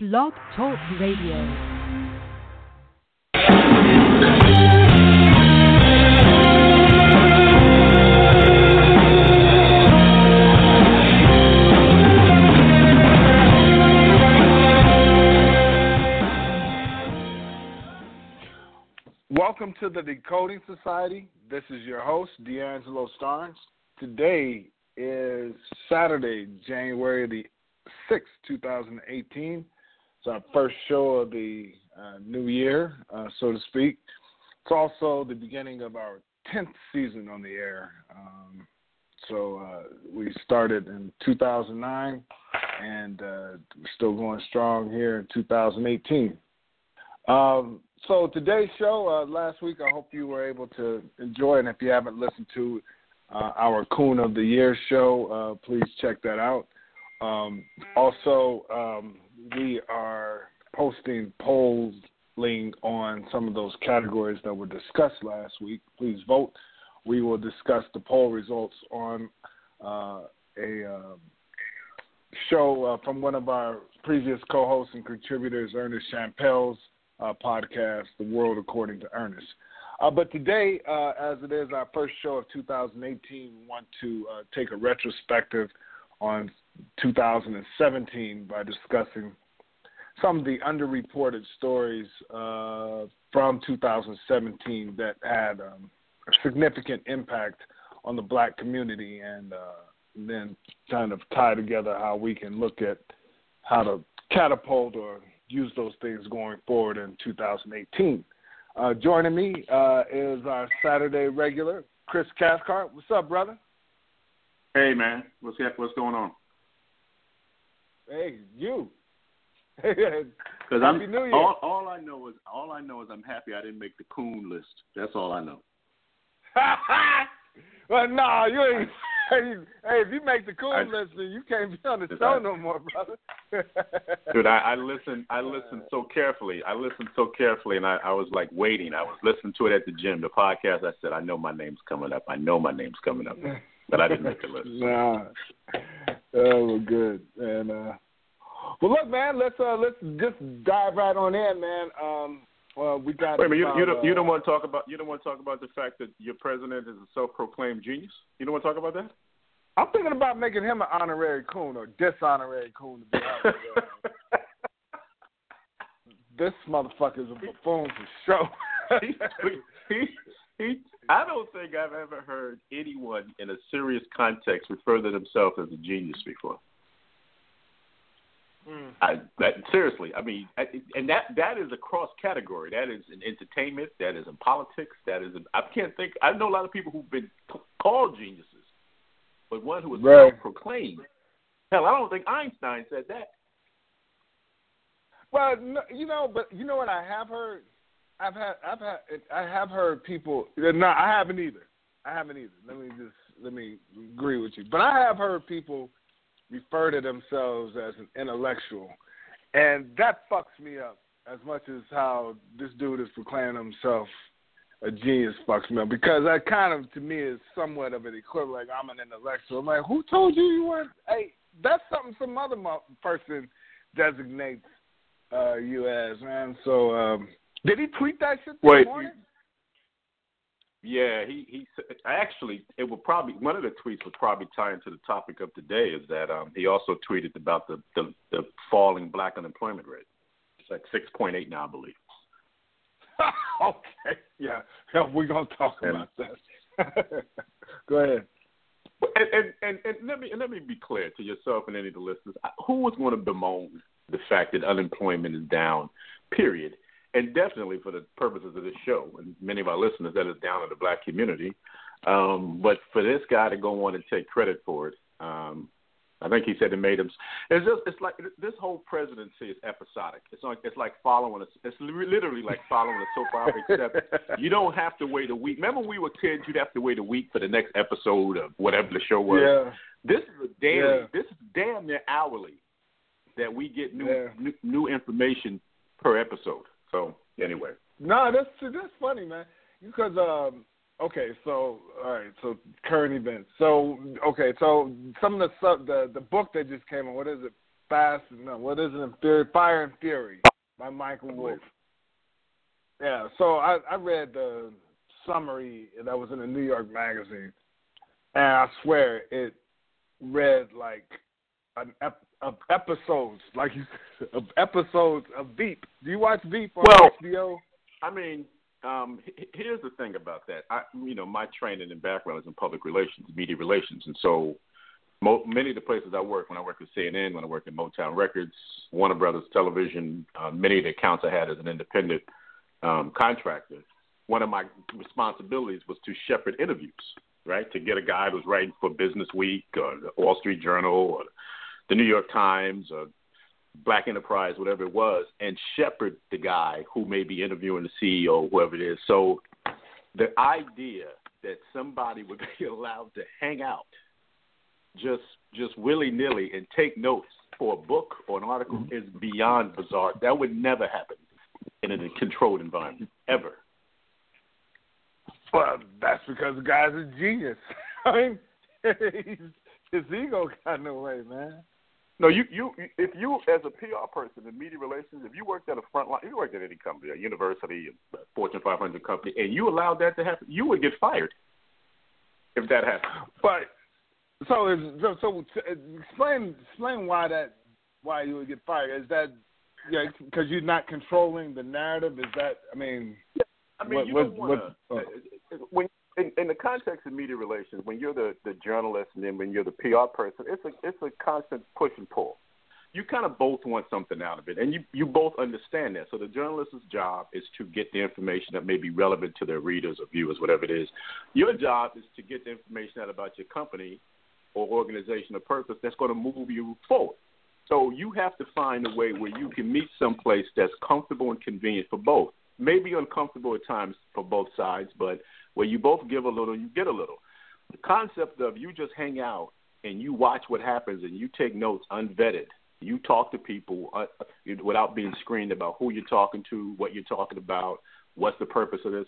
Blog Talk Radio. Welcome to the Decoding Society. This is your host, D'Angelo Starnes. Today is Saturday, January the 6th, 2018. It's our first show of the uh, new year, uh, so to speak. It's also the beginning of our 10th season on the air. Um, so uh, we started in 2009 and uh, we're still going strong here in 2018. Um, so today's show, uh, last week, I hope you were able to enjoy, and if you haven't listened to uh, our Coon of the Year show, please check that out. Um, also, um, we are posting polling on some of those categories that were discussed last week. Please vote. We will discuss the poll results on uh, a uh, show uh, from one of our previous co-hosts and contributors, Ernest Champel's uh, podcast, The World According to Ernest. Uh, but today, uh, as it is our first show of 2018, we want to take a retrospective on 2017 by discussing some of the underreported stories uh, from 2017 that had um, a significant impact on the black community and uh, then kind of tie together how we can look at how to catapult or use those things going forward in 2018. Uh, joining me uh, is our Saturday regular, Chris Cathcart. What's up, brother? Hey, man. What's up, what's going on? Hey, you. Because I'm all, all I know is all I know is I'm happy I didn't make the coon list. That's all I know. well, no, nah, you ain't. Hey, if you make the coon I, list, then you can't be on the show I, no more, brother. dude, I, I listened. I listened so carefully. I listened so carefully, and I, I was like waiting. I was listening to it at the gym. The podcast. I said, I know my name's coming up. I know my name's coming up, but I didn't make the list. nah. Oh, well, good. And uh, well, look, man. Let's uh, let's just dive right on in, man. Um, well, we got. Wait a minute. You, you don't you don't want to talk about you don't want to talk about the fact that your president is a self-proclaimed genius. You don't want to talk about that. I'm thinking about making him an honorary coon or dishonorary coon. To be honest, this motherfucker's a buffoon for sure. he, he, he, I don't think I've ever heard anyone in a serious context refer to themselves as a genius before. Mm. I, that, seriously, I mean, I, and that that is a cross category. That is in entertainment. That is in politics. That is in, I can't think. I know a lot of people who've been called geniuses, but one who was right. self-proclaimed. Hell, I don't think Einstein said that. Well, no, you know, but you know what I have heard. I've had, I've had, I have heard people. No, I haven't either. I haven't either. Let me just let me agree with you. But I have heard people refer to themselves as an intellectual, and that fucks me up as much as how this dude is proclaiming himself a genius fucks me up because that kind of to me is somewhat of an equivalent. Like I'm an intellectual. I'm like, who told you you weren't? Hey, that's something some other person designates uh, you as, man. So um, did he tweet that shit this Wait, morning? Yeah, he he actually it will probably one of the tweets will probably tie into the topic of today is that um, he also tweeted about the, the the falling black unemployment rate. It's like six point eight now, I believe. okay, yeah, yeah, we're gonna talk and, about that. Go ahead. And, and and and let me and let me be clear to yourself and any of the listeners: who is going to bemoan the fact that unemployment is down? Period and definitely for the purposes of this show and many of our listeners, that is down in the black community. Um, but for this guy to go on and take credit for it, um, I think he said it made him. It's just it's like this whole presidency is episodic. It's like it's like following a. It's literally like following a soap opera. Except you don't have to wait a week. Remember when we were kids, you'd have to wait a week for the next episode of whatever the show was. Yeah. This is a daily. Yeah. This is damn near hourly that we get new, yeah. new new information per episode. So anyway. No, that's that's funny, man. Because um, okay, so all right, so current events. So okay, so some of the sub the the book that just came out. What is it? Fast. No, what is it? Fury, Fire and Fury by Michael Wolff. Yeah, so I, I read the summary that was in a New York magazine, and I swear it read like an ep- of episodes, like you said, of episodes of Veep. Do you watch Veep on Well- HBO? I mean, um, here's the thing about that. I, you know, my training and background is in public relations, media relations, and so mo- many of the places I work, when I worked at CNN, when I worked at Motown Records, Warner Brothers Television, uh, many of the accounts I had as an independent um, contractor, one of my responsibilities was to shepherd interviews, right? To get a guy who's writing for Business Week or the Wall Street Journal or the New York Times or Black Enterprise, whatever it was, and shepherd the guy who may be interviewing the CEO, whoever it is. So the idea that somebody would be allowed to hang out just just willy nilly and take notes for a book or an article mm-hmm. is beyond bizarre. That would never happen in a controlled environment ever. Well, that's because the guy's a genius. I mean, his ego got in the way, man. No, you you if you as a PR person in media relations, if you worked at a front line, if you worked at any company, a university, a Fortune 500 company, and you allowed that to happen, you would get fired if that happened. But so is so, so explain explain why that why you would get fired. Is that yeah because you're not controlling the narrative? Is that I mean I mean, What- you what- don't want to. what- uh, When in, in the context of media relations, when you're the the journalist and then when you're the PR person, it's a it's a constant push and pull. You kind of both want something out of it, and you you both understand that. So the journalist's job is to get the information that may be relevant to their readers or viewers, whatever it is. Your job is to get the information out about your company or organization or purpose that's going to move you forward. So you have to find a way where you can meet someplace that's comfortable and convenient for both. Maybe uncomfortable at times for both sides, but where you both give a little, you get a little. The concept of you just hang out and you watch what happens and you take notes unvetted. You talk to people uh, without being screened about who you're talking to, what you're talking about, what's the purpose of this.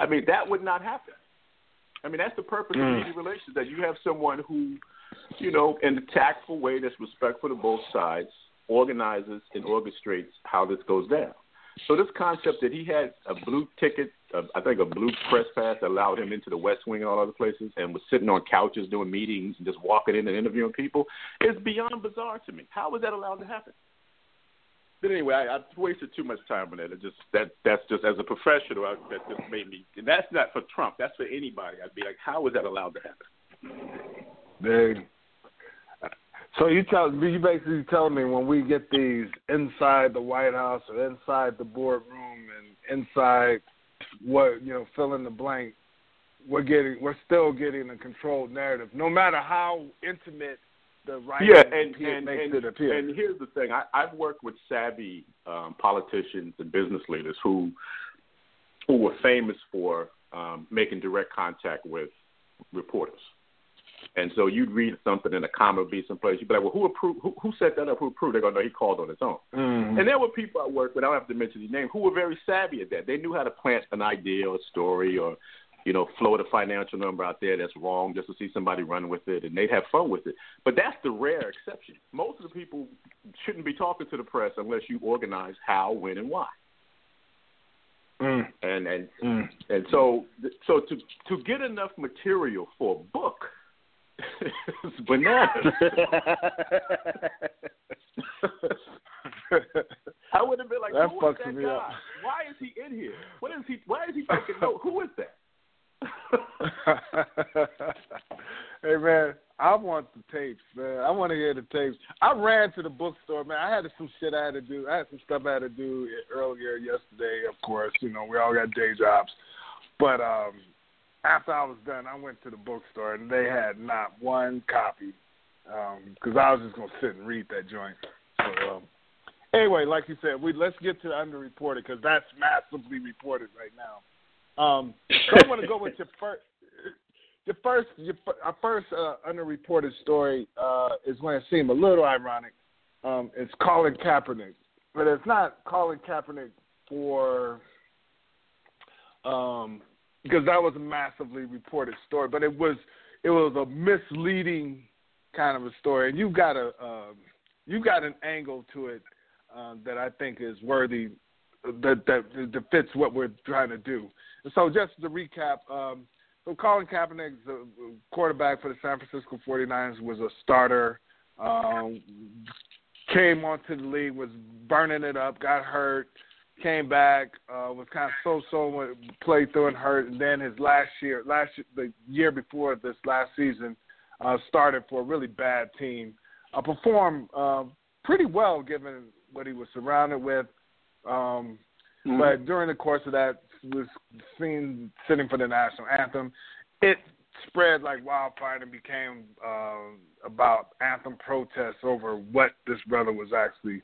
I mean, that would not happen. I mean, that's the purpose of Mm. media relations that you have someone who, you know, in a tactful way that's respectful to both sides, organizes and orchestrates how this goes down. So this concept that he had a blue ticket, uh, I think a blue press pass that allowed him into the West Wing and all other places, and was sitting on couches doing meetings and just walking in and interviewing people, is beyond bizarre to me. How was that allowed to happen? But anyway, I, I've wasted too much time on that. It just that that's just as a professional, I, that just made me. And that's not for Trump. That's for anybody. I'd be like, how was that allowed to happen? They, so you tell me you basically telling me when we get these inside the White House or inside the boardroom and inside what you know fill in the blank, we're getting we're still getting a controlled narrative, no matter how intimate the writing yeah, and and makes and, it appear. and here's the thing: I, I've worked with savvy um, politicians and business leaders who who were famous for um, making direct contact with reporters. And so you'd read something in a comment, be someplace, you'd be like, "Well, who approved? Who, who set that up? Who approved?" They're going to know he called on his own. Mhm. And there were people I worked with, I don't have to mention his name, who were very savvy at that. They knew how to plant an idea or a story or, you know, float a financial number out there that's wrong just to see somebody run with it and they'd have fun with it. But that's the rare exception. Most of the people shouldn't be talking to the press unless you organize how, when, and why. Mm. And and Mm. and so so to to get enough material for a book is bananas. I would have been like, That who is that me guy? up. Why is he in here? What is he? Why is he taking note? Who is that? hey man, I want the tapes, man. I want to hear the tapes. I ran to the bookstore, man. I had some shit I had to do. I had some stuff I had to do earlier yesterday. Of course, you know we all got day jobs, but um, after I was done, I went to the bookstore and they had not one copy because I was just gonna sit and read that joint. So um, anyway, like you said, we let's get to the underreported because that's massively reported right now. Um, so I want to go with your first. Your first, your, our first uh, underreported story uh, is going to seem a little ironic. Um, it's Colin Kaepernick, but it's not Colin Kaepernick for um, because that was a massively reported story, but it was it was a misleading kind of a story, and you've got a um, you got an angle to it uh, that I think is worthy that, that that fits what we're trying to do. And so just to recap, um, so Colin Kaepernick, the quarterback for the San Francisco 49ers, was a starter. Um, came onto the league, was burning it up, got hurt, came back, uh, was kind of so-so, played through and hurt, and then his last year, last the year before this last season, uh, started for a really bad team. Uh, performed uh, pretty well given what he was surrounded with. Um, mm-hmm. But during the course of that, was seen sitting for the national anthem. It spread like wildfire and became uh, about anthem protests over what this brother was actually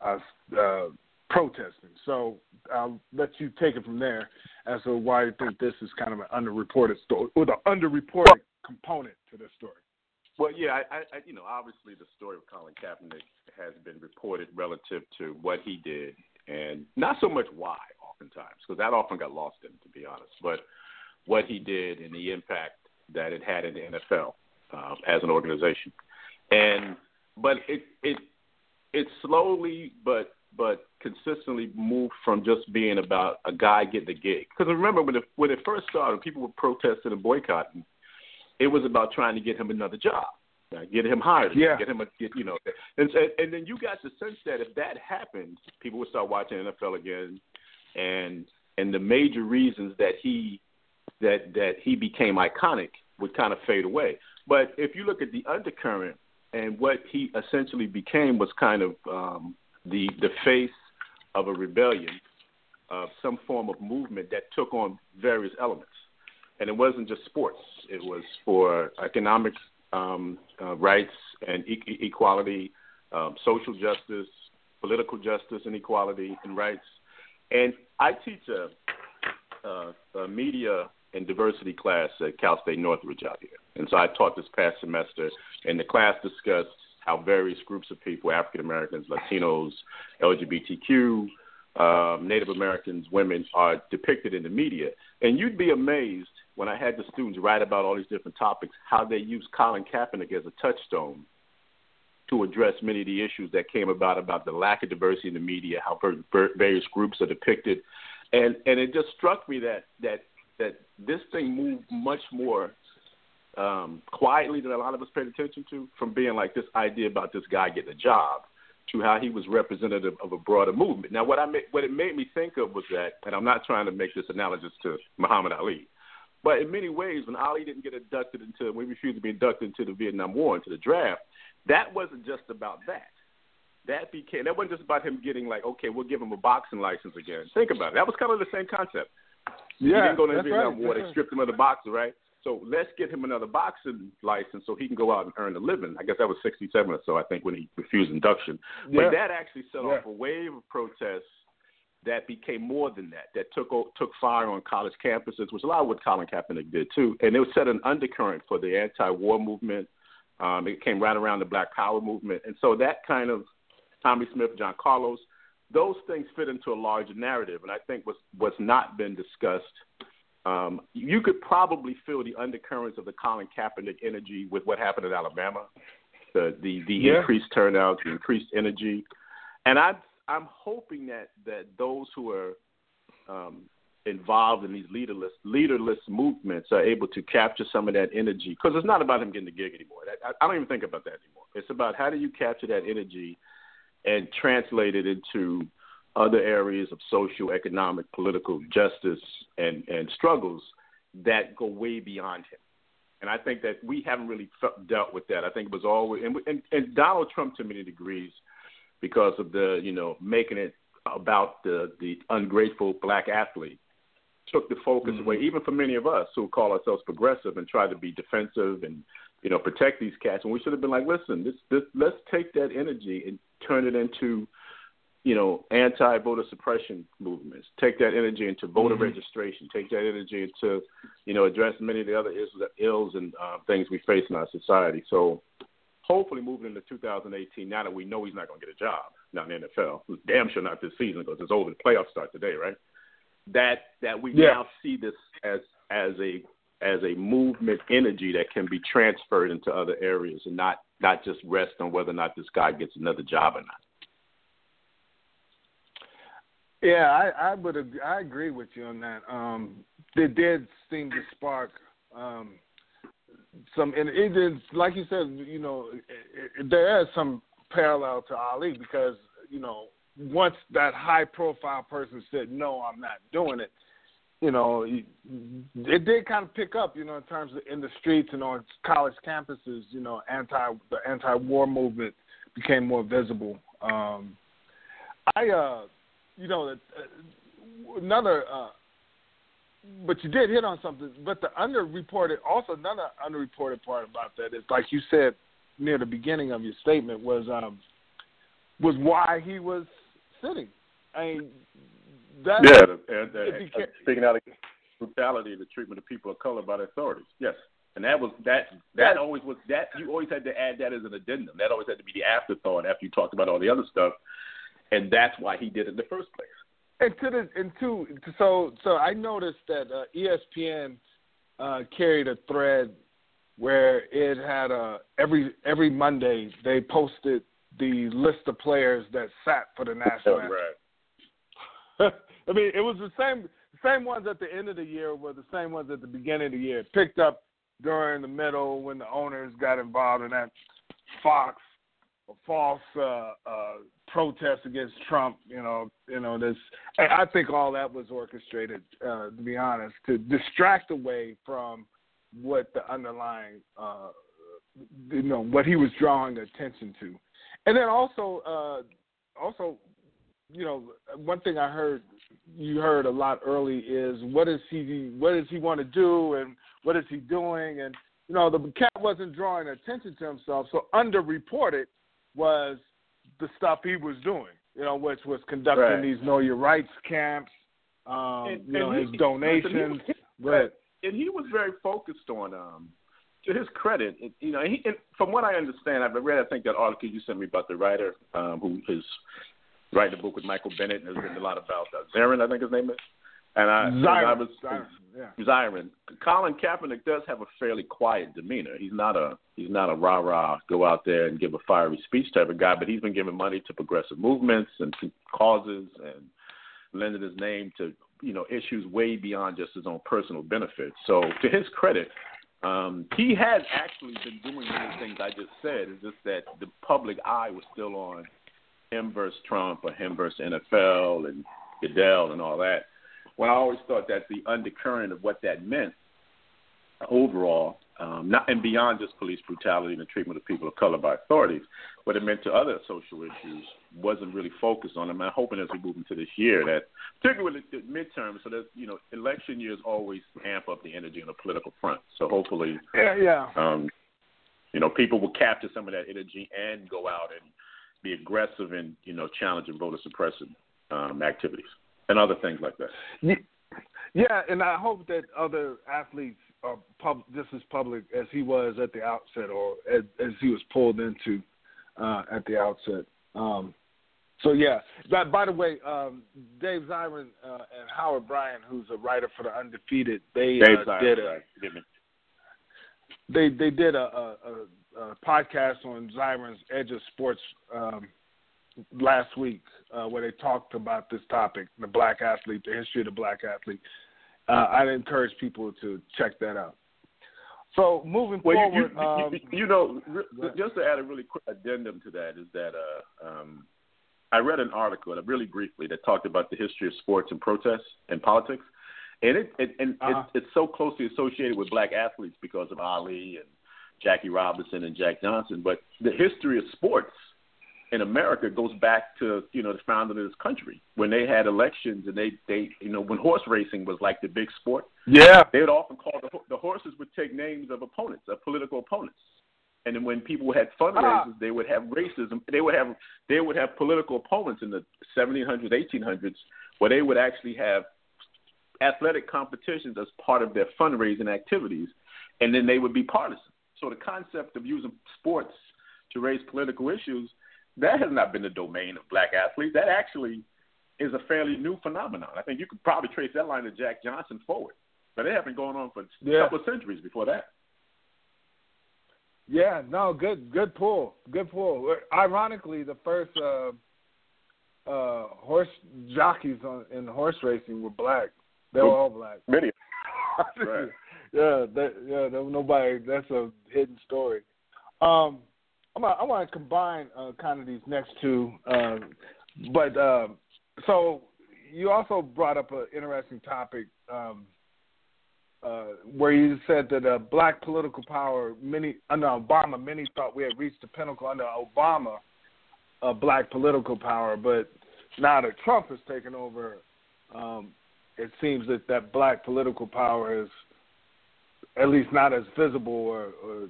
uh, uh, protesting. So I'll let you take it from there as to why you think this is kind of an underreported story, or the underreported component to this story. Well, yeah, I, I, you know, obviously the story of Colin Kaepernick has been reported relative to what he did, and not so much why, oftentimes, because that often got lost in, to be honest, but what he did and the impact that it had in the NFL uh, as an organization, and but it it it slowly but but consistently moved from just being about a guy getting the gig. Because remember when it when it first started, people were protesting and boycotting. It was about trying to get him another job, get him hired, yeah. get him a get you know, and and then you got the sense that if that happened, people would start watching NFL again, and and the major reasons that he that that he became iconic would kind of fade away. But if you look at the undercurrent and what he essentially became was kind of um, the the face of a rebellion, of some form of movement that took on various elements, and it wasn't just sports. It was for economic um, uh, rights and e- equality, um, social justice, political justice and equality and rights. And I teach a, a, a media and diversity class at Cal State Northridge out here. And so I taught this past semester, and the class discussed how various groups of people, African Americans, Latinos, LGBTQ, um, Native Americans, women, are depicted in the media. And you'd be amazed when I had the students write about all these different topics, how they use Colin Kaepernick as a touchstone to address many of the issues that came about about the lack of diversity in the media, how various groups are depicted, and and it just struck me that that that this thing moved much more um, quietly than a lot of us paid attention to, from being like this idea about this guy getting a job to how he was representative of a broader movement. Now, what I ma- what it made me think of was that, and I'm not trying to make this analogous to Muhammad Ali, but in many ways, when Ali didn't get inducted into, when he refused to be inducted into the Vietnam War, into the draft, that wasn't just about that. That became that wasn't just about him getting like, okay, we'll give him a boxing license again. Think about it. That was kind of the same concept. Yeah, he didn't go to the Vietnam right, War. They stripped him of the boxer, right? So let's get him another boxing license so he can go out and earn a living. I guess that was 67 or so, I think, when he refused induction. Yeah. But that actually set yeah. off a wave of protests that became more than that, that took took fire on college campuses, which a lot of what Colin Kaepernick did too. And it set an undercurrent for the anti-war movement. Um, it came right around the Black Power movement. And so that kind of Tommie Smith, John Carlos, those things fit into a larger narrative. And I think what's, what's not been discussed – um, you could probably feel the undercurrents of the Colin Kaepernick energy with what happened in Alabama, the the, the yeah. increased turnout, the increased energy, and I'm I'm hoping that that those who are um, involved in these leaderless leaderless movements are able to capture some of that energy because it's not about him getting the gig anymore. I, I don't even think about that anymore. It's about how do you capture that energy and translate it into other areas of social, economic, political justice and, and struggles that go way beyond him. And I think that we haven't really felt, dealt with that. I think it was always and, and, and Donald Trump to many degrees because of the you know making it about the the ungrateful black athlete took the focus mm-hmm. away even for many of us who call ourselves progressive and try to be defensive and you know protect these cats and we should have been like listen this this let's take that energy and turn it into you know, anti-voter suppression movements. Take that energy into voter mm-hmm. registration. Take that energy into, you know, address many of the other ills and uh, things we face in our society. So, hopefully, moving into 2018, now that we know he's not going to get a job, not in the NFL, damn sure not this season because it's over. The playoffs start today, right? That that we yeah. now see this as as a as a movement energy that can be transferred into other areas and not not just rest on whether or not this guy gets another job or not. Yeah, I, I would I agree with you on that. Um, it did seem to spark um, some, and it is like you said, you know, it, it, there is some parallel to Ali because you know once that high profile person said no, I'm not doing it. You know, it did kind of pick up, you know, in terms of in the streets and on college campuses. You know, anti the anti-war movement became more visible. Um, I, uh, you know, uh, another uh, but you did hit on something. But the underreported, also another underreported part about that is, like you said near the beginning of your statement, was um, was why he was sitting. I mean, that yeah, and, speaking out against brutality, the treatment of people of color by the authorities. Yes, and that was that. That always was that. You always had to add that as an addendum. That always had to be the afterthought after you talked about all the other stuff, and that's why he did it in the first place. And to the and to so so I noticed that uh, ESPN uh, carried a thread where it had uh, every every Monday they posted the list of players that sat for the national anthem. Right. I mean, it was the same same ones at the end of the year were the same ones at the beginning of the year. Picked up during the middle when the owners got involved in that Fox false uh, uh, protest against Trump. You know, you know this. I think all that was orchestrated, uh, to be honest, to distract away from what the underlying, uh, you know, what he was drawing attention to, and then also, uh, also, you know, one thing I heard you heard a lot early is what does he what does he want to do and what is he doing and you know the cat wasn't drawing attention to himself so underreported was the stuff he was doing, you know, which was conducting right. these know your rights camps, um, and, you know, he, his donations. He, but and he was very focused on um to his credit, it, you know, he, and from what I understand, I've read, I think that article you sent me about the writer um, who is writing a book with Michael Bennett and has written a lot about uh, Zarin, I think his name is. And I, Zirin, I was Zirin, yeah. Zirin. Colin Kaepernick does have a fairly quiet demeanor. He's not a he's not a rah rah go out there and give a fiery speech type of guy, but he's been giving money to progressive movements and causes and lending his name to you know issues way beyond just his own personal benefit. So to his credit, um, he has actually been doing many things I just said. It's just that the public eye was still on him versus Trump or him versus NFL and Goodell and all that when I always thought that the undercurrent of what that meant overall, um, not and beyond just police brutality and the treatment of people of color by authorities, what it meant to other social issues wasn't really focused on. I'm hoping as we move into this year that, particularly with the midterms, so that you know, election years always amp up the energy on the political front. So hopefully, yeah, yeah. Um, you know, people will capture some of that energy and go out and be aggressive and you know challenging voter suppression um, activities and other things like that. Yeah, and I hope that other athletes are pub- just as public as he was at the outset, or as, as he was pulled into uh, at the outset. Um, so yeah. But by the way, um, Dave Zirin uh, and Howard Bryant, who's a writer for the Undefeated, they uh, Zirin, did a right. they they did a, a, a, a podcast on Zirin's Edge of Sports um, last week uh, where they talked about this topic, the black athlete, the history of the black athlete. Uh, I'd encourage people to check that out. So moving well, forward, you, um, you, you know, just to add a really quick addendum to that is that uh, um, I read an article, really briefly, that talked about the history of sports and protests and politics, and it, it and uh-huh. it, it's so closely associated with black athletes because of Ali and Jackie Robinson and Jack Johnson. But the history of sports in America goes back to you know the founding of this country when they had elections and they they you know when horse racing was like the big sport. Yeah, they would often call the the horses would take names of opponents of political opponents, and then when people had fundraisers, ah. they would have racism. they would have they would have political opponents in the 1700s, 1800s, where they would actually have athletic competitions as part of their fundraising activities, and then they would be partisan. So the concept of using sports to raise political issues that has not been the domain of black athletes. That actually is a fairly new phenomenon. I think you could probably trace that line to Jack Johnson forward, but it had been going on for yeah. a couple of centuries before that. Yeah, no, good, good pull, good pull. Ironically, the first uh, uh, horse jockeys on, in horse racing were black. They were all black. Many. right. yeah, that, yeah. Nobody. That's a hidden story. Um, I'm. I want to combine uh, kind of these next two, uh, but uh, so you also brought up an interesting topic. Um, uh, where you said that uh, black political power, many under Obama, many thought we had reached the pinnacle under Obama, uh, black political power, but now that Trump has taken over, um, it seems that that black political power is at least not as visible, or, or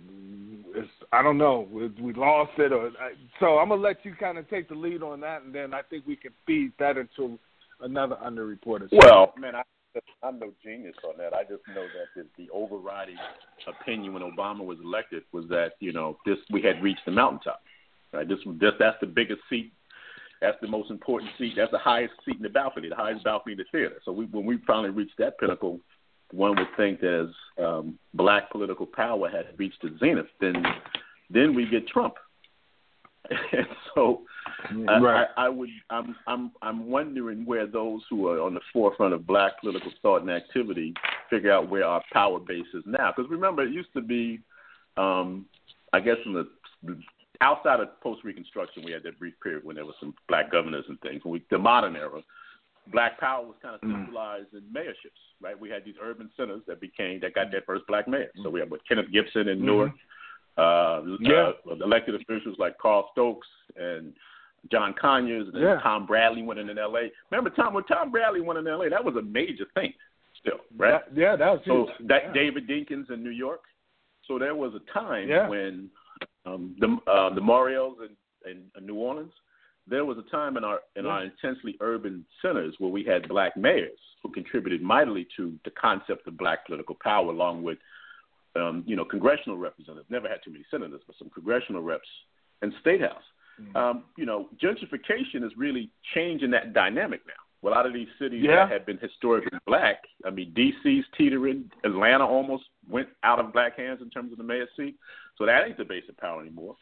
it's, I don't know, we, we lost it, or so. I'm gonna let you kind of take the lead on that, and then I think we can feed that into another underreported. Well, man, I I'm no genius on that. I just know that the, the overriding opinion when Obama was elected was that you know this we had reached the mountaintop. Right. This this that's the biggest seat. That's the most important seat. That's the highest seat in the balcony, the highest balcony in the theater. So we, when we finally reached that pinnacle, one would think that as um, black political power had reached the zenith, then then we get Trump. and so right. I, I, I would I'm I'm I'm wondering where those who are on the forefront of black political thought and activity figure out where our power base is now. Because remember, it used to be, um, I guess, in the outside of post Reconstruction, we had that brief period when there was some black governors and things. When we, the modern era, black power was kind of Mm. centralized in mayorships, right? We had these urban centers that became that got their first black mayor. So we had with Kenneth Gibson in Mhm. Newark, uh, Yeah. uh, elected officials like Carl Stokes and John Conyers, and then Yeah. Tom Bradley went in in L.A. Remember Tom when Tom Bradley went in L.A. That was a major thing, still, right? That- yeah, that was So huge. that yeah. David Dinkins in New York. So there was a time Yeah. when um, the uh, the in, in, in New Orleans. There was a time in our in our intensely urban centers where we had black mayors who contributed mightily to the concept of black political power, along with um, you know congressional representatives. Never had too many senators, but some congressional reps and state house. Um, you know, gentrification is really changing that dynamic now. A lot of these cities Yeah. that have been historically black, I mean, DC's teetering, Atlanta almost went out of black hands in terms of the mayor seat, so that ain't the base of power anymore.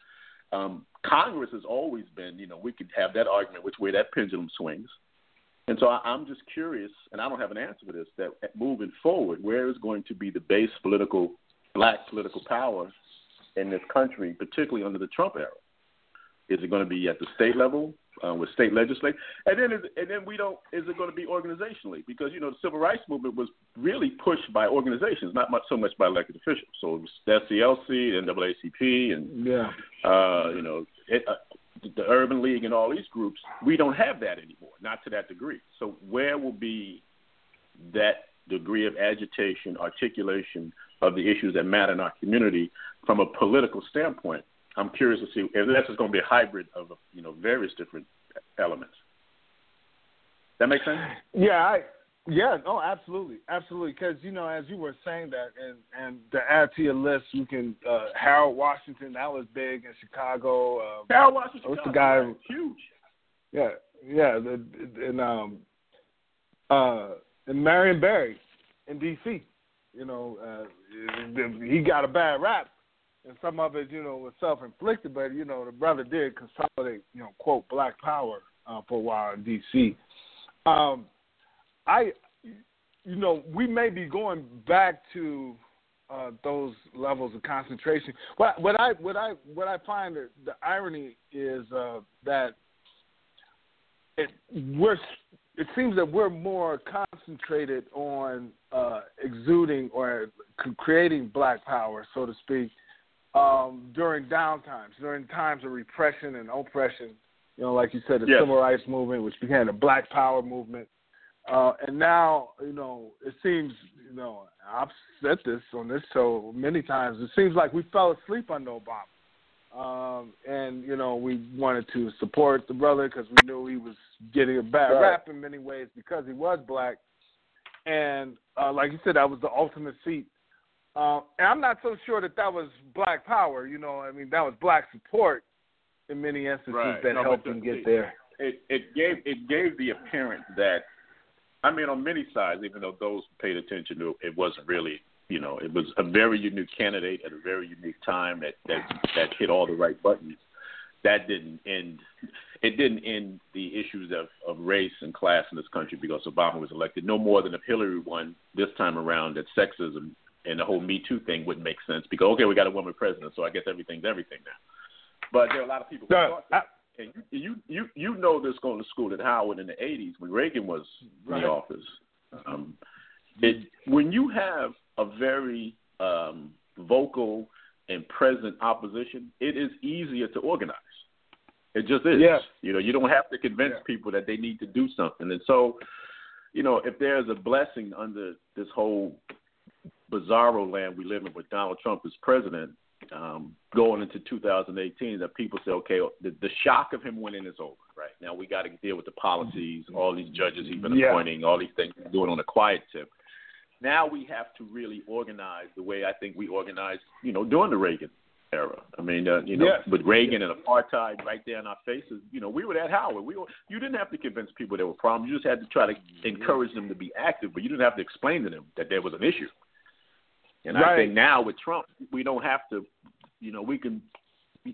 Um, Congress has always been, you know, we could have that argument which way that pendulum swings. And so I, I'm just curious, and I don't have an answer for this, that moving forward, where is going to be the base political, black political power in this country, particularly under the Trump era? Is it going to be at the state level uh, with state legislature? And then, is, and then we don't. Is it going to be organizationally? Because you know the civil rights movement was really pushed by organizations, not much so much by elected officials. So it was the SCLC, NAACP, and Yeah. uh, you know it, uh, the Urban League and all these groups. We don't have that anymore, not to that degree. So where will be that degree of agitation, articulation of the issues that matter in our community from a political standpoint? I'm curious to see if that's just going to be a hybrid of you know various different elements. That makes sense? Yeah, I yeah, no, absolutely, absolutely. Because you know, as you were saying that, and and to add to your list, you can uh, Harold Washington. That was big in Chicago. Uh, Harold Washington. What's the guy- Huge. yeah, yeah, the, and um, uh, and Marion Barry in D.C. You know, uh, he got a bad rap, and some of it, you know, was self-inflicted. But you know, the brother did consolidate, you know, quote Black Power uh, for a while in D.C. Um, I, you know, we may be going back to uh, those levels of concentration. What, what I what I what I find the, the irony is uh, that it we're it seems that we're more concentrated on uh, exuding or creating black power, so to speak, um, during downtimes, during times of repression and oppression. You know, like you said, the Yes. civil rights movement, which became the Black Power movement, uh, and now you know it seems you know I've said this on this show many times. It seems like we fell asleep under Obama. Um, and you know we wanted to support the brother because we knew he was getting a bad Right. rap in many ways because he was black, and uh, like you said, that was the ultimate seat. Uh, and I'm not so sure that that was black power. You know, I mean that was black support in many instances Right. that No, helped him get there. it it gave it gave the appearance that I mean on many sides, even though those paid attention to it, it wasn't really you know, it was a very unique candidate at a very unique time that that that hit all the right buttons. That didn't end. It didn't end the issues of, of race and class in this country because Obama was elected. No more than if Hillary won this time around, that sexism and the whole Me Too thing wouldn't make sense because okay, we got a woman president, so I guess everything's everything now. But there are a lot of people who No, thought that. And you, you you you know this going to school at Howard in the '80s when Reagan was in the office. Um, it when you have a very um, vocal and present opposition, it is easier to organize. It just is. You know, you don't have to convince Yeah. people that they need to do something. And so, you know, if there's a blessing under this whole bizarro land we live in with Donald Trump as president, um, going into 2018, that people say, okay, the, the shock of him winning is over. Right now, we got to deal with the policies, all these judges he's been Yeah. appointing, all these things he's doing on a quiet tip. Now we have to really organize the way I think we organized, you know, during the Reagan era. I mean, uh, you know, Yes. with Reagan and apartheid right there in our faces, you know, we were at Howard. We were, you didn't have to convince people there were problems. You just had to try to encourage them to be active, but you didn't have to explain to them that there was an issue. And I think now with Trump, we don't have to, you know, we can.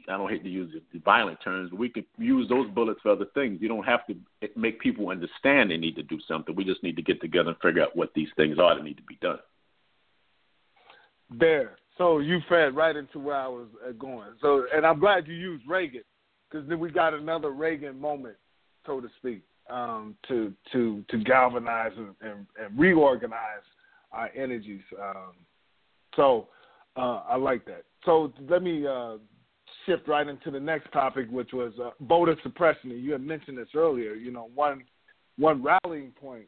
I don't hate to use the violent terms, but we could use those bullets for other things. You don't have to make people understand they need to do something. We just need to get together and figure out what these things are that need to be done. There. So you fed right into where I was uh, going. So, and I'm glad you used Reagan because then we got another Reagan moment, so to speak, um, to to to galvanize and, and, and reorganize our energies. Um, so uh, I like that. So let me uh, shift right into the next topic, which was uh, voter suppression. And you had mentioned this earlier. You know, one one rallying point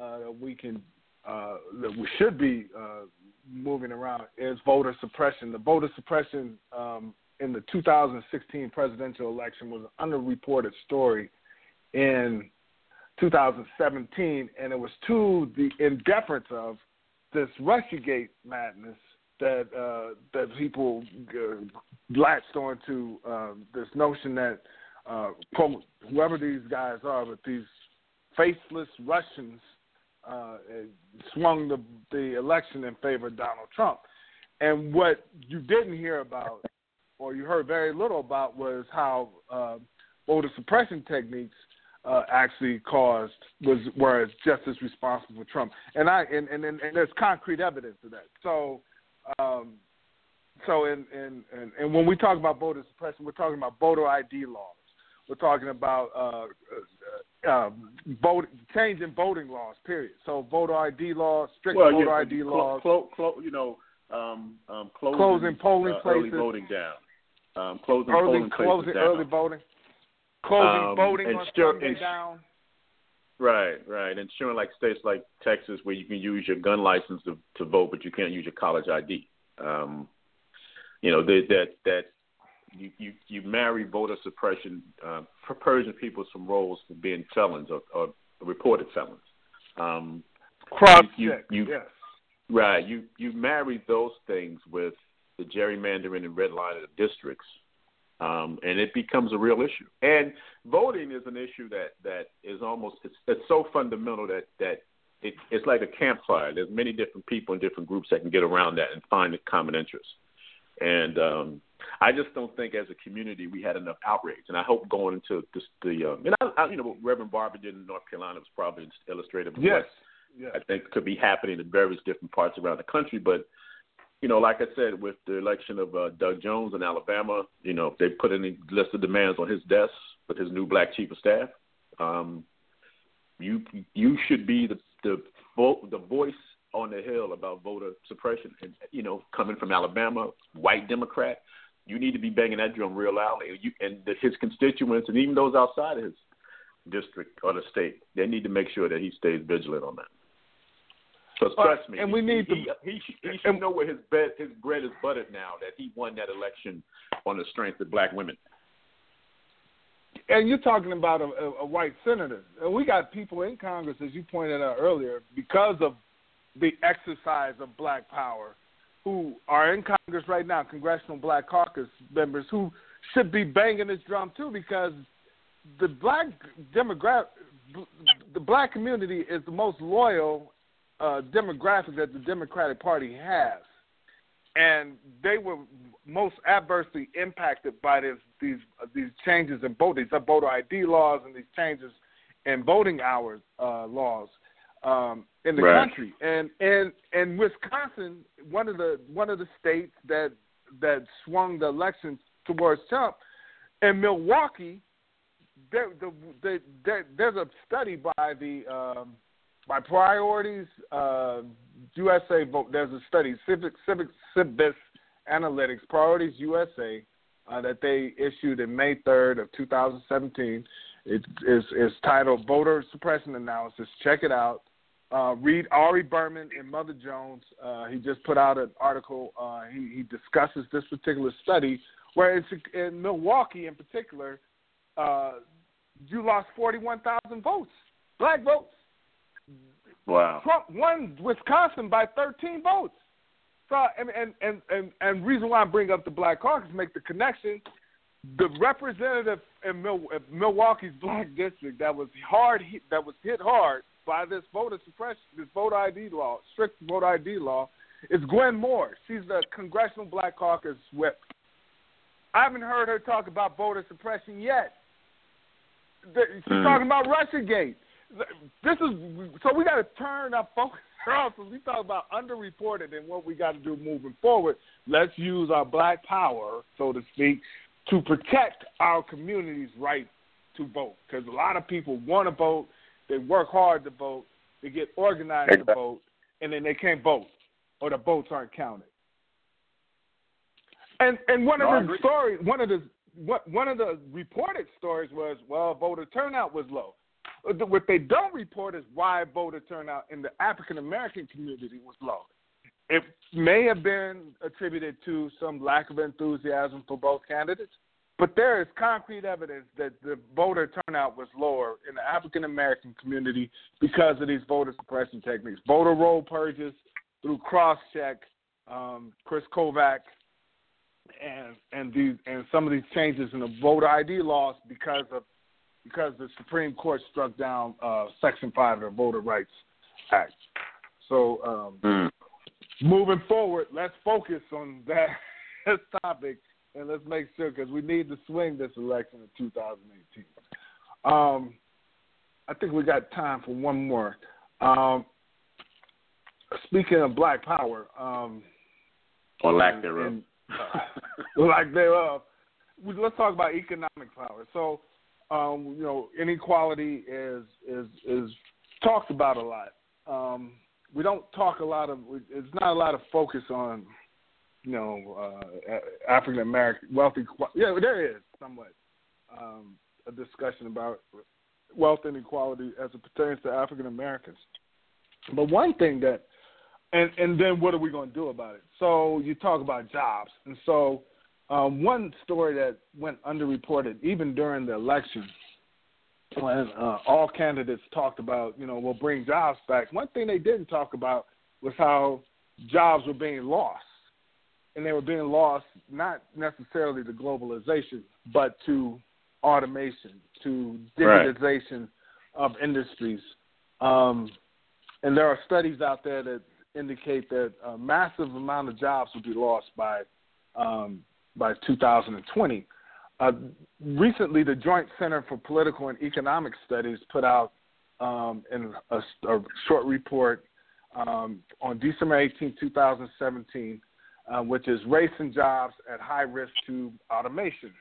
uh, that we can uh, that we should be uh, moving around is voter suppression. The voter suppression um, in the 2016 presidential election was an underreported story in 2017, and it was to the indifference of this RussiaGate madness that uh, that people uh, latched onto um, this notion that uh, quote whoever these guys are, but these faceless Russians uh, swung the the election in favor of Donald Trump. And what you didn't hear about, or you heard very little about, was how uh, voter suppression techniques uh, actually caused was were just as responsible for Trump. And I and and, and, and there's concrete evidence of that. So. Um, so, in, in, in, and when we talk about voter suppression, we're talking about voter ID laws. We're talking about uh, uh, uh, vote, change in voting laws. Period. So, voter ID laws, strict well, voter yeah, ID clo- laws, clo- clo- you know, um, um, closing, Closing polling uh, early voting down, um, closing polling places closing down. early voting, closing Um, voting and on still- Sunday and- down. Right, right. Ensuring like states like Texas where you can use your gun license to to vote, but you can't use your college ID. Um, you know that that that you you you marry voter suppression, uh, purging people from rolls for being felons or, or reported felons. Um, you- check. you- yes. Right. You you marry those things with the gerrymandering and redlining of districts, um, and it becomes a real issue. And voting is an issue that that is almost it's, it's so fundamental that that it, it's like a campfire. There's many different people and different groups that can get around that and find a common interest. And um, I just don't think as a community we had enough outrage. And I hope going into this, the um, and I, I, you know what Reverend Barber did in North Carolina was probably illustrative Yes. Yes. I think could be happening in various different parts around the country. But you know, like I said, with the election of uh, Doug Jones in Alabama, you know, if they put any list of demands on his desk with his new black chief of staff, um, you you should be the the vo- the voice on the hill about voter suppression. And you know, coming from Alabama, white Democrat, you need to be banging that drum real loudly. You, and the, his constituents, and even those outside his district or the state, they need to make sure that he stays vigilant on that. Well, trust me, and we need he, to- he, he, should, he should know where his bed his bread is buttered now that he won that election on the strength of black women. and you're talking about a, a, a white senator. And we got people in Congress, as you pointed out earlier, because of the exercise of black power, who are in Congress right now, Congressional Black Caucus members, who should be banging this drum too, because the black demographic, the black community is the most loyal uh, demographic that the Democratic Party has, and they were most adversely impacted by this, these uh, these changes in voting, these voter ID laws, and these changes in voting hours uh, laws um, in the Right. country. And and and Wisconsin, one of the one of the states that that swung the election towards Trump, and Milwaukee, there, the, the, there, there's a study by the um, by Priorities uh, USA Vote. There's a study, Civic Civic Civis Analytics Priorities USA, uh, that they issued in May 3rd of 2017. It is is titled Voter Suppression Analysis. Check it out. Uh, read Ari Berman and Mother Jones. Uh, he just put out an article. Uh, he, he discusses this particular study, where it's in Milwaukee in particular. Uh, you lost 41,000 votes, black votes. Wow. Trump won Wisconsin by 13 votes. So, and and and and, and reason why I bring up the Black Caucus, make the connection. The representative in Milwaukee's black district that was hard hit, that was hit hard by this voter suppression, this voter ID law, strict voter ID law, is Gwen Moore. She's the Congressional Black Caucus whip. I haven't heard her talk about voter suppression yet. She's Mm. talking about RussiaGate. This is so we got to turn our focus off. We talk about underreported and what we got to do moving forward. Let's use our black power, so to speak, to protect our community's right to vote. Because a lot of people want to vote, they work hard to vote, they get organized to vote, and then they can't vote, or the votes aren't counted. And and one No, of the stories, one of the what one of the reported stories was, well, voter turnout was low. Uh, What they don't report is why voter turnout in the African American community was low. It may have been attributed to some lack of enthusiasm for both candidates, but there is concrete evidence that the voter turnout was lower in the African American community because of these voter suppression techniques, voter roll purges through cross check, um, Kris Kobach, and and these and some of these changes in the voter ID laws because of because the Supreme Court struck down uh, Section Five of the Voter Rights Act. So um, Mm. moving forward, let's focus on that topic and let's make sure because we need to swing this election in 2018. Um, I think we got time for one more. Um, speaking of Black Power, um, Or lack thereof. and, uh, lack thereof. Let's talk about economic power. So, um, you know, inequality is is is talked about a lot. Um, we don't talk a lot of. It's not a lot of focus on, you know, uh, African American wealthy. Yeah, there is somewhat um, a discussion about wealth inequality as it pertains to African Americans. But one thing that and and then what are we going to do about it? So you talk about jobs, and so um, one story that went underreported even during the election, when uh, all candidates talked about, you know, we'll bring jobs back. One thing they didn't talk about was how jobs were being lost, and they were being lost not necessarily to globalization, but to automation, to Right. digitization of industries. Um, and there are studies out there that indicate that a massive amount of jobs will be lost by um, by 2020. Uh, recently, the Joint Center for Political and Economic Studies put out um, in a, a short report um, on December 18, 2017, uh, which is Race and Jobs at High Risk to Automation.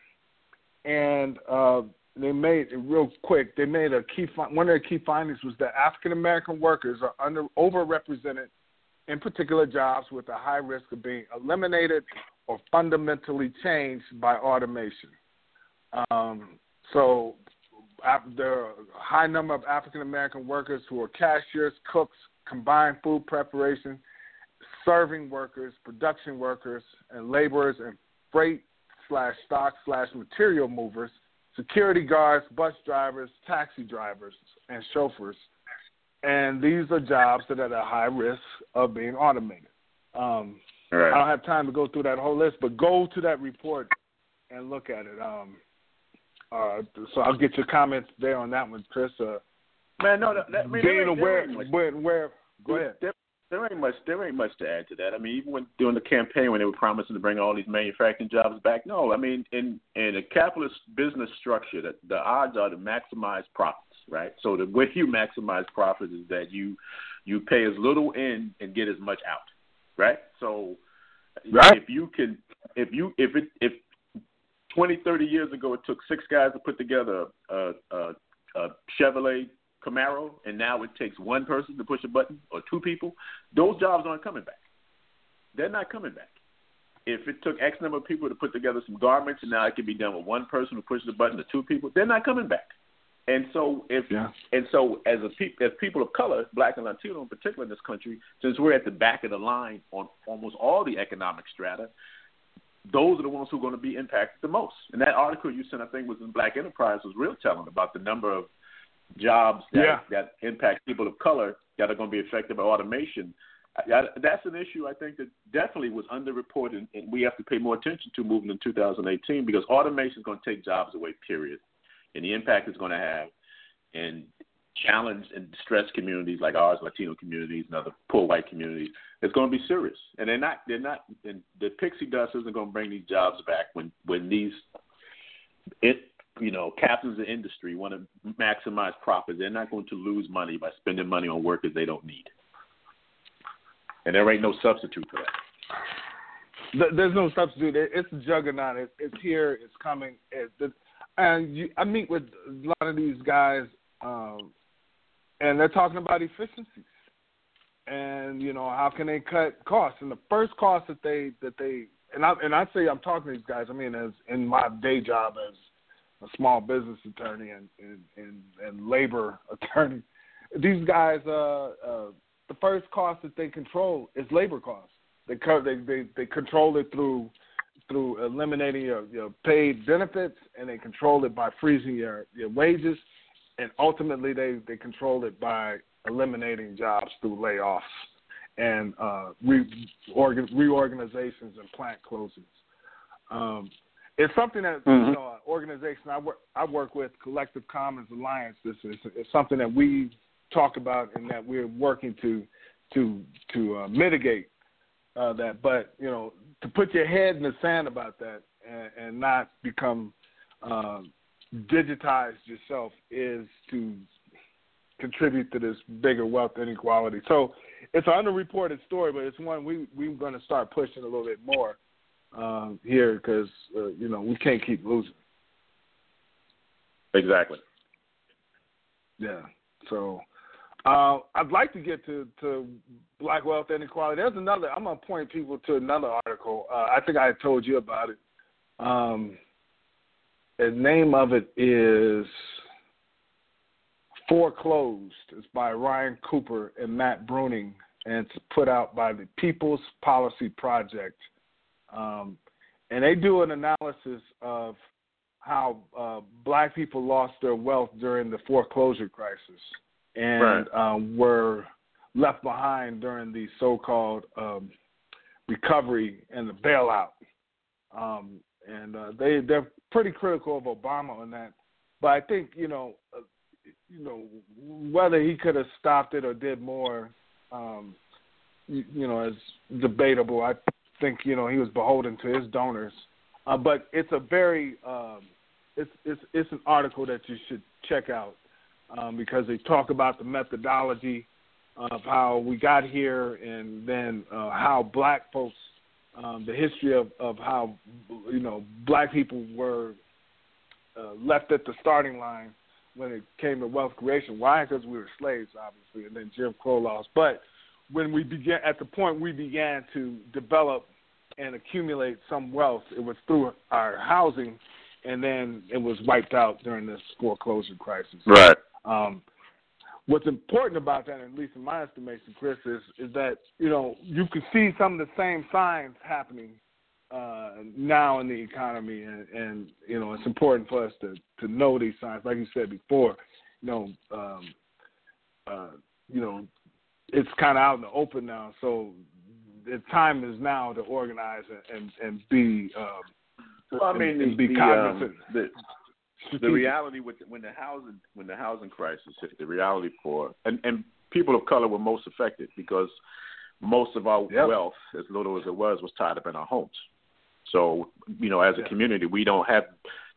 And uh, they made real quick. They made a key. One of their key findings was that African American workers are under overrepresented in particular jobs with a high risk of being eliminated or fundamentally changed by automation. Um, so there are a high number of African American workers who are cashiers, cooks, combined food preparation, serving workers, production workers, and laborers and freight slash stock slash material movers, security guards, bus drivers, taxi drivers, and chauffeurs. And these are jobs that are at a high risk of being automated. Um, I don't have time to go through that whole list, but go to that report and look at it. Um, uh, so I'll get your comments there on that one, Chris. Uh, Man, no, that, that, I mean, being there ain't- there aware, ain't much- Go ahead. There, there ain't much. There ain't much to add to that. I mean, even when during the campaign when they were promising to bring all these manufacturing jobs back, no. I mean, in in a capitalist business structure, that the odds are to maximize profits, right? So the way you maximize profits is that you you pay as little in and get as much out, right? So right. if you can, if you if it if 20, 30 years ago it took six guys to put together a, a, a Chevrolet Camaro, and now it takes one person to push a button or two people, those jobs aren't coming back. They're not coming back. If it took X number of people to put together some garments, and now it can be done with one person who pushes a button or two people, they're not coming back. And so, if yeah. and so, as a pe- as people of color, black and Latino in particular in this country, since we're at the back of the line on almost all the economic strata, those are the ones who are going to be impacted the most. And that article you sent, I think, was in Black Enterprise, was real telling about the number of jobs that, yeah. that impact people of color that are going to be affected by automation. That's an issue I think that definitely was underreported, and we have to pay more attention to moving in 2018 because automation is going to take jobs away. Period, and the impact it's going to have in challenged and distressed communities like ours, Latino communities, and other poor white communities, it's going to be serious. And they're not. They're not. And the pixie dust isn't going to bring these jobs back when when these it you know, captains of industry want to maximize profits. They're not going to lose money by spending money on workers they don't need. And there ain't no substitute for that. There's no substitute. It's a juggernaut. It's here. It's coming. And you, I meet with a lot of these guys, um, and they're talking about efficiencies, and you know how can they cut costs. And the first cost that they that they and I and I say I'm talking to these guys. I mean, as in my day job as a small business attorney and and and, and labor attorney. These guys, uh, uh, the first cost that they control is labor costs. They they they they control it through through eliminating your, your paid benefits, and they control it by freezing your your wages, and ultimately they they control it by eliminating jobs through layoffs and uh, re- organ- reorganizations and plant closings. Um, it's something that mm-hmm. you know, an organization I work I work with, Collective Commons Alliance. This is it's something that we talk about and that we're working to to to uh, mitigate uh, that. But you know, to put your head in the sand about that and, and not become uh, digitized yourself is to contribute to this bigger wealth inequality. So it's an underreported story, but it's one we we're going to start pushing a little bit more um, here because uh, you know we can't keep losing. Exactly. Yeah. So uh, I'd like to get to, to black wealth inequality. There's another. I'm gonna point people to another article. Uh, I think I told you about it. Um, the name of it is Foreclosed. It's by Ryan Cooper and Matt Bruenig, and it's put out by the People's Policy Project. Um, and they do an analysis of how uh, black people lost their wealth during the foreclosure crisis and right. um, were left behind during the so-called um, recovery and the bailout. Um, and uh, they they're pretty critical of Obama on that. But I think you know, uh, you know whether he could have stopped it or did more, um, you, you know, is debatable. I think you know he was beholden to his donors. Uh, but it's a very um, it's it's it's an article that you should check out um, because they talk about the methodology of how we got here and then uh, how black folks um, the history of, of how you know black people were uh, left at the starting line when it came to wealth creation. Why? Because we were slaves, obviously, and then Jim Crow laws. But when we began at the point we began to develop and accumulate some wealth, it was through our housing, and then it was wiped out during this foreclosure crisis. Right. Um, what's important about that, at least in my estimation, Chris, is is that you know you can see some of the same signs happening uh, now in the economy, and, and you know it's important for us to to know these signs. Like you said before, you know, um, uh, you know, it's kind of out in the open now. So the time is now to organize and and, and be. Um, well, I mean, the, be the, cognizant. Um, the, the reality with when the housing when the housing crisis hit, the reality for and and people of color were most affected because most of our Yep. wealth, as little as it was, was tied up in our homes. So, you know, as a Yeah. community, we don't have.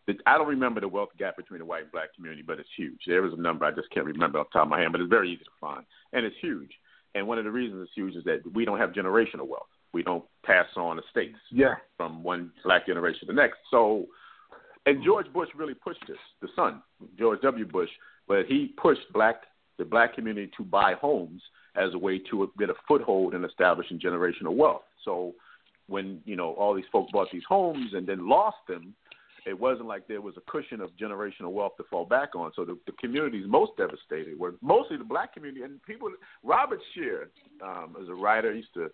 The, I don't remember the wealth gap between the white and black community, but it's huge. There is a number I just can't remember off the top of my head, but it's very easy to find, and it's huge. And one of the reasons it's huge is that we don't have generational wealth. We don't pass on estates Yeah. from one black generation to the next. So, and George Bush really pushed this, the son, George W. Bush, but he pushed black the black community to buy homes as a way to get a foothold in establishing generational wealth. So, when you know all these folks bought these homes and then lost them, it wasn't like there was a cushion of generational wealth to fall back on. So the, the communities most devastated were mostly the black community and people. Robert Scheer, um, as a writer, used to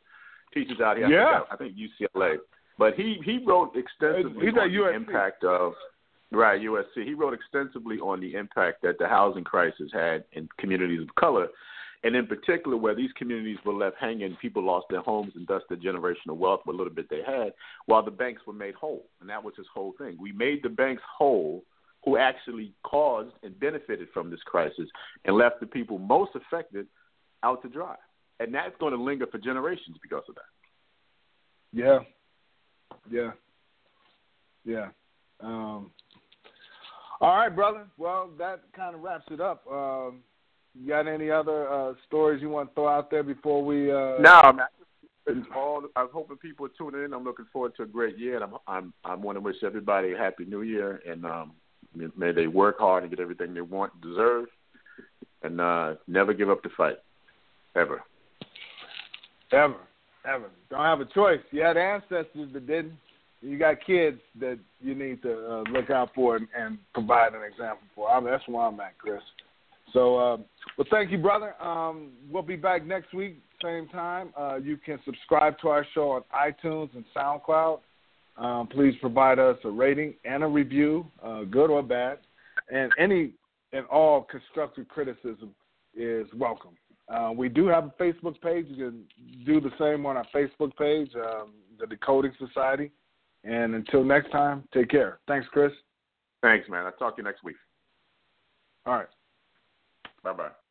teach us out here. I Yeah. I think UCLA, but he he wrote extensively He's on the USC. impact of right USC. He wrote extensively on the impact that the housing crisis had in communities of color. And in particular, where these communities were left hanging, people lost their homes and thus their generational wealth, what little bit they had, while the banks were made whole. And that was his whole thing. We made the banks whole who actually caused and benefited from this crisis and left the people most affected out to dry. And that's going to linger for generations because of that. Yeah. Yeah. Yeah. Um, all right, brother. Well, that kind of wraps it up. Um, you got any other uh, stories you want to throw out there before we? Uh, No, man. It's all. I'm hoping people are tuning in. I'm looking forward to a great year, and I'm I'm I want to wish everybody a happy New Year, and um, may they work hard and get everything they want and deserve, and uh, never give up the fight, ever. Ever, ever. Don't have a choice. You had ancestors that didn't. You got kids that you need to uh, look out for and, and provide an example for. I mean, that's where I'm at, Chris. So, uh, well, thank you, brother. Um, we'll be back next week, same time. Uh, you can subscribe to our show on iTunes and SoundCloud. Um, please provide us a rating and a review, uh, good or bad, and any and all constructive criticism is welcome. Uh, we do have a Facebook page. You can do the same on our Facebook page, um, the Decoding Society. And until next time, take care. Thanks, Chris. Thanks, man. I'll talk to you next week. All right. Bye bye.